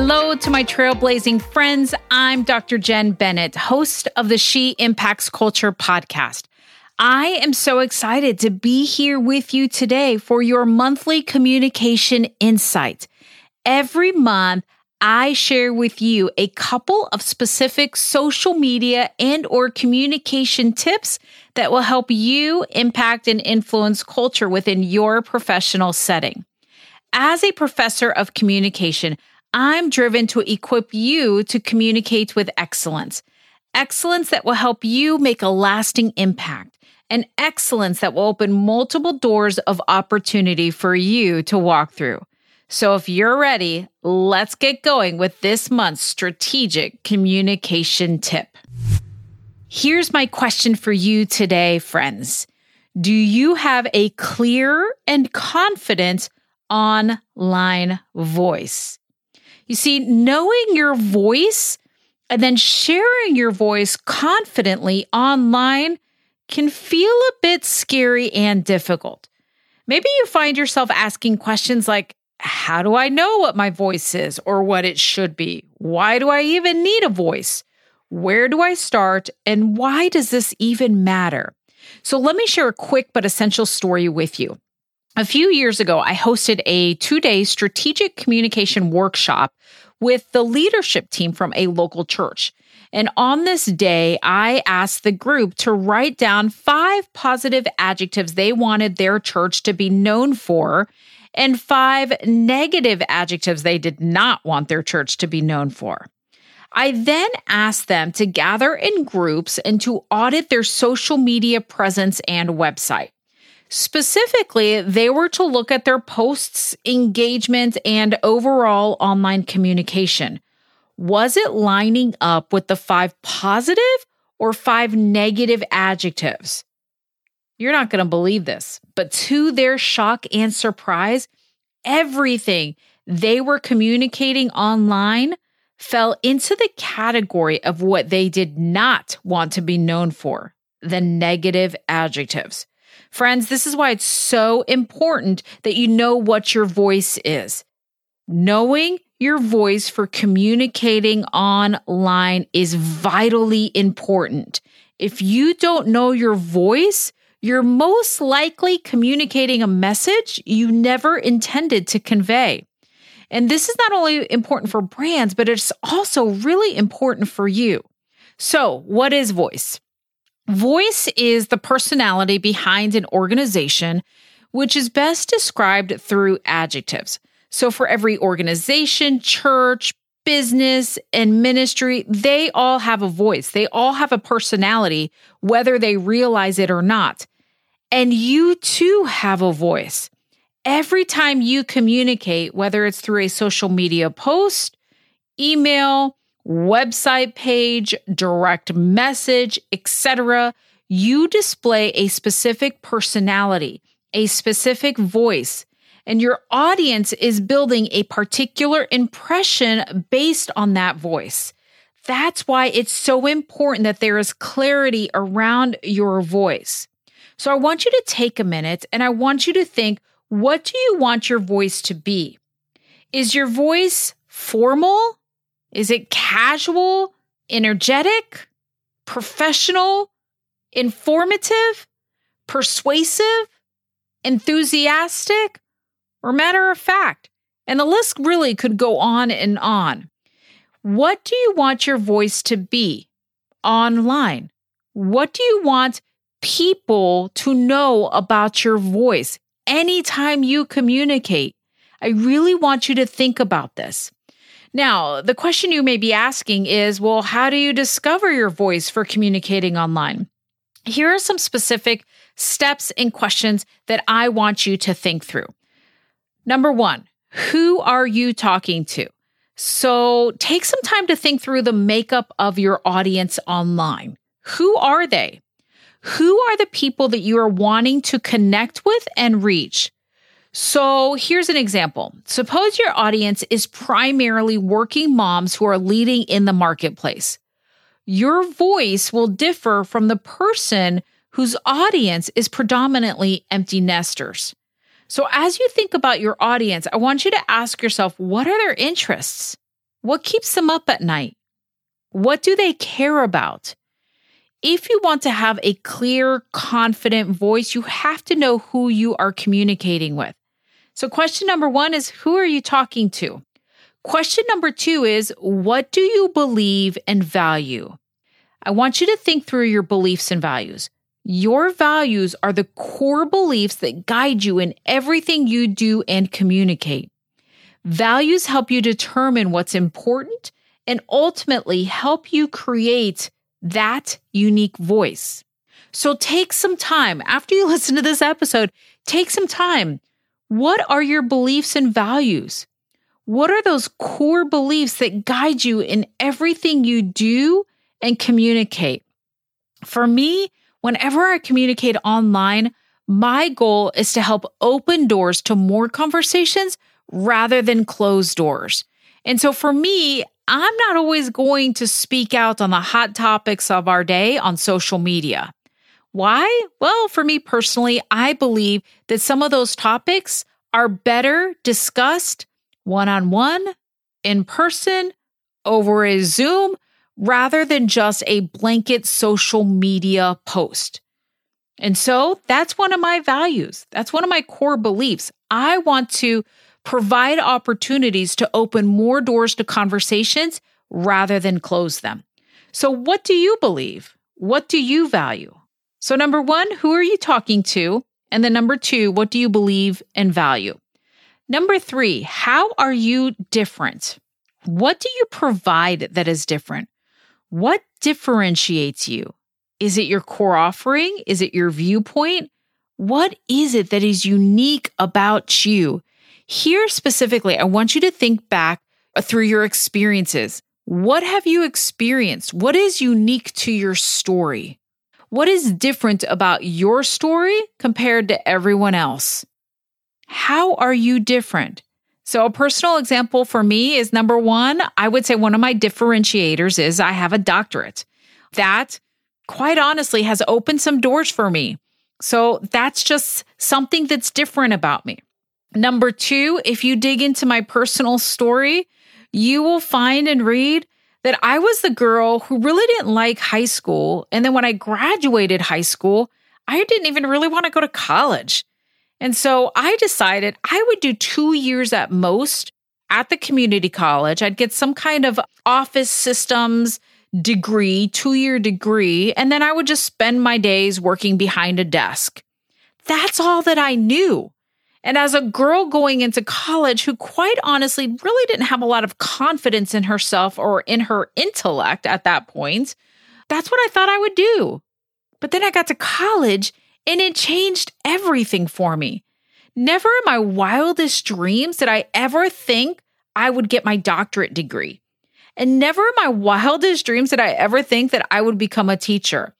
Hello to my trailblazing friends. I'm Dr. Jen Bennett, host of the She Impacts Culture podcast. I am so excited to be here with you today for your monthly communication insight. Every month, I share with you a couple of specific social media and or communication tips that will help you impact and influence culture within your professional setting. As a professor of communication, I'm driven to equip you to communicate with excellence. Excellence that will help you make a lasting impact and excellence that will open multiple doors of opportunity for you to walk through. So if you're ready, let's get going with this month's strategic communication tip. Here's my question for you today, friends. Do you have a clear and confident online voice? You see, knowing your voice and then sharing your voice confidently online can feel a bit scary and difficult. Maybe you find yourself asking questions like, how do I know what my voice is or what it should be? Why do I even need a voice? Where do I start? And why does this even matter? So, let me share a quick but essential story with you. A few years ago, I hosted a two day strategic communication workshop with the leadership team from a local church. And on this day, I asked the group to write down five positive adjectives they wanted their church to be known for and five negative adjectives they did not want their church to be known for. I then asked them to gather in groups and to audit their social media presence and website. Specifically, they were to look at their posts, engagement, and overall online communication. Was it lining up with the five positive or five negative adjectives? You're not going to believe this, but to their shock and surprise, everything they were communicating online fell into the category of what they did not want to be known for the negative adjectives. Friends, this is why it's so important that you know what your voice is. Knowing your voice for communicating online is vitally important. If you don't know your voice, you're most likely communicating a message you never intended to convey. And this is not only important for brands, but it's also really important for you. So, what is voice? Voice is the personality behind an organization, which is best described through adjectives. So, for every organization, church, business, and ministry, they all have a voice. They all have a personality, whether they realize it or not. And you too have a voice. Every time you communicate, whether it's through a social media post, email, website page, direct message, etc., you display a specific personality, a specific voice, and your audience is building a particular impression based on that voice. That's why it's so important that there is clarity around your voice. So I want you to take a minute and I want you to think what do you want your voice to be? Is your voice formal? Is it casual, energetic, professional, informative, persuasive, enthusiastic, or matter of fact? And the list really could go on and on. What do you want your voice to be online? What do you want people to know about your voice anytime you communicate? I really want you to think about this. Now, the question you may be asking is well, how do you discover your voice for communicating online? Here are some specific steps and questions that I want you to think through. Number one, who are you talking to? So take some time to think through the makeup of your audience online. Who are they? Who are the people that you are wanting to connect with and reach? So here's an example. Suppose your audience is primarily working moms who are leading in the marketplace. Your voice will differ from the person whose audience is predominantly empty nesters. So as you think about your audience, I want you to ask yourself what are their interests? What keeps them up at night? What do they care about? If you want to have a clear, confident voice, you have to know who you are communicating with. So, question number one is Who are you talking to? Question number two is What do you believe and value? I want you to think through your beliefs and values. Your values are the core beliefs that guide you in everything you do and communicate. Values help you determine what's important and ultimately help you create that unique voice. So take some time after you listen to this episode, take some time. What are your beliefs and values? What are those core beliefs that guide you in everything you do and communicate? For me, whenever I communicate online, my goal is to help open doors to more conversations rather than close doors. And so for me, I'm not always going to speak out on the hot topics of our day on social media. Why? Well, for me personally, I believe that some of those topics are better discussed one on one, in person, over a Zoom, rather than just a blanket social media post. And so that's one of my values. That's one of my core beliefs. I want to provide opportunities to open more doors to conversations rather than close them. So, what do you believe? What do you value? So, number one, who are you talking to? And then number two, what do you believe and value? Number three, how are you different? What do you provide that is different? What differentiates you? Is it your core offering? Is it your viewpoint? What is it that is unique about you? Here specifically, I want you to think back through your experiences. What have you experienced? What is unique to your story? What is different about your story compared to everyone else? How are you different? So, a personal example for me is number one, I would say one of my differentiators is I have a doctorate. That, quite honestly, has opened some doors for me. So, that's just something that's different about me. Number two, if you dig into my personal story, you will find and read that I was the girl who really didn't like high school. And then when I graduated high school, I didn't even really want to go to college. And so I decided I would do two years at most at the community college. I'd get some kind of office systems degree, two year degree, and then I would just spend my days working behind a desk. That's all that I knew. And as a girl going into college who, quite honestly, really didn't have a lot of confidence in herself or in her intellect at that point, that's what I thought I would do. But then I got to college and it changed everything for me. Never in my wildest dreams did I ever think I would get my doctorate degree. And never in my wildest dreams did I ever think that I would become a teacher.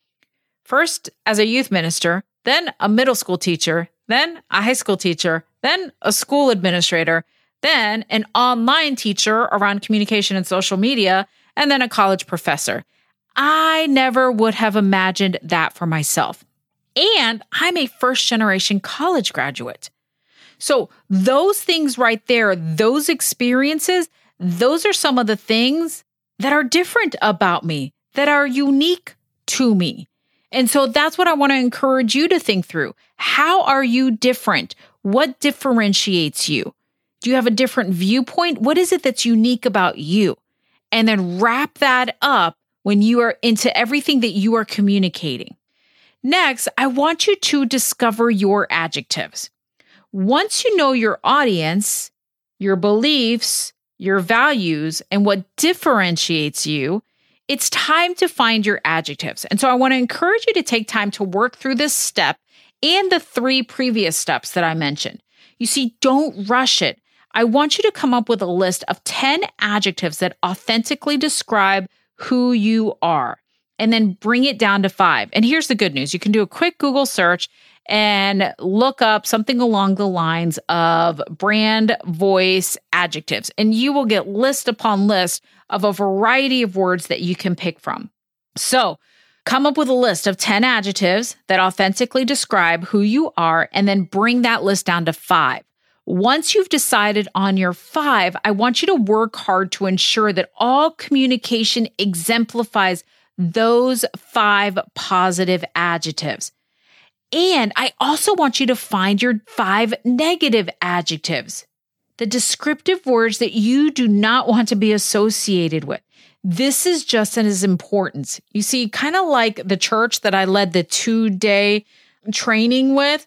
First, as a youth minister, then a middle school teacher, then a high school teacher, then a school administrator, then an online teacher around communication and social media, and then a college professor. I never would have imagined that for myself. And I'm a first generation college graduate. So, those things right there, those experiences, those are some of the things that are different about me, that are unique to me. And so that's what I want to encourage you to think through. How are you different? What differentiates you? Do you have a different viewpoint? What is it that's unique about you? And then wrap that up when you are into everything that you are communicating. Next, I want you to discover your adjectives. Once you know your audience, your beliefs, your values, and what differentiates you, it's time to find your adjectives. And so I want to encourage you to take time to work through this step and the three previous steps that I mentioned. You see, don't rush it. I want you to come up with a list of 10 adjectives that authentically describe who you are and then bring it down to five. And here's the good news you can do a quick Google search and look up something along the lines of brand voice adjectives, and you will get list upon list of a variety of words that you can pick from. So, come up with a list of 10 adjectives that authentically describe who you are, and then bring that list down to five. Once you've decided on your five, I want you to work hard to ensure that all communication exemplifies those five positive adjectives. And I also want you to find your five negative adjectives, the descriptive words that you do not want to be associated with. This is just as important. You see, kind of like the church that I led the two day training with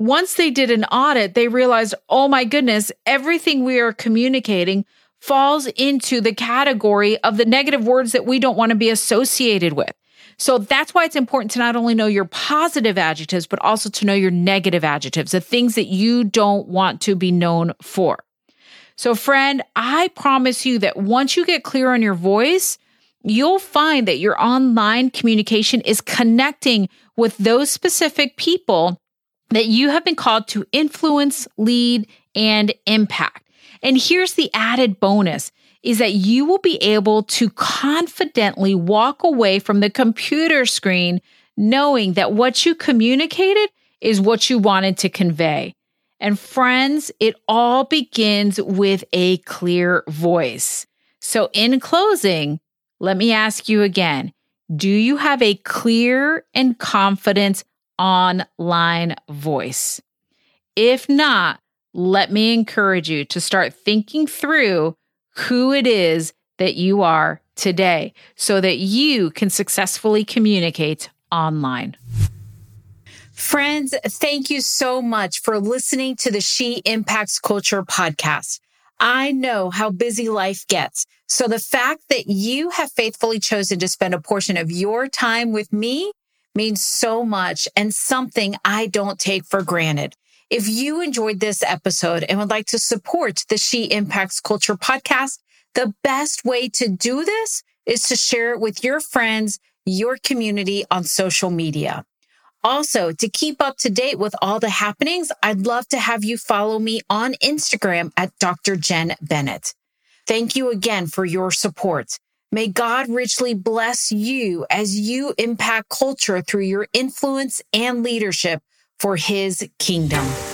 once they did an audit, they realized, oh my goodness, everything we are communicating falls into the category of the negative words that we don't want to be associated with. So that's why it's important to not only know your positive adjectives, but also to know your negative adjectives, the things that you don't want to be known for. So, friend, I promise you that once you get clear on your voice, you'll find that your online communication is connecting with those specific people that you have been called to influence, lead, and impact. And here's the added bonus is that you will be able to confidently walk away from the computer screen knowing that what you communicated is what you wanted to convey. And friends, it all begins with a clear voice. So in closing, let me ask you again, do you have a clear and confident online voice? If not, let me encourage you to start thinking through who it is that you are today so that you can successfully communicate online. Friends, thank you so much for listening to the She Impacts Culture podcast. I know how busy life gets. So the fact that you have faithfully chosen to spend a portion of your time with me means so much and something I don't take for granted. If you enjoyed this episode and would like to support the She Impacts Culture podcast, the best way to do this is to share it with your friends, your community on social media. Also, to keep up to date with all the happenings, I'd love to have you follow me on Instagram at Dr. Jen Bennett. Thank you again for your support. May God richly bless you as you impact culture through your influence and leadership for his kingdom.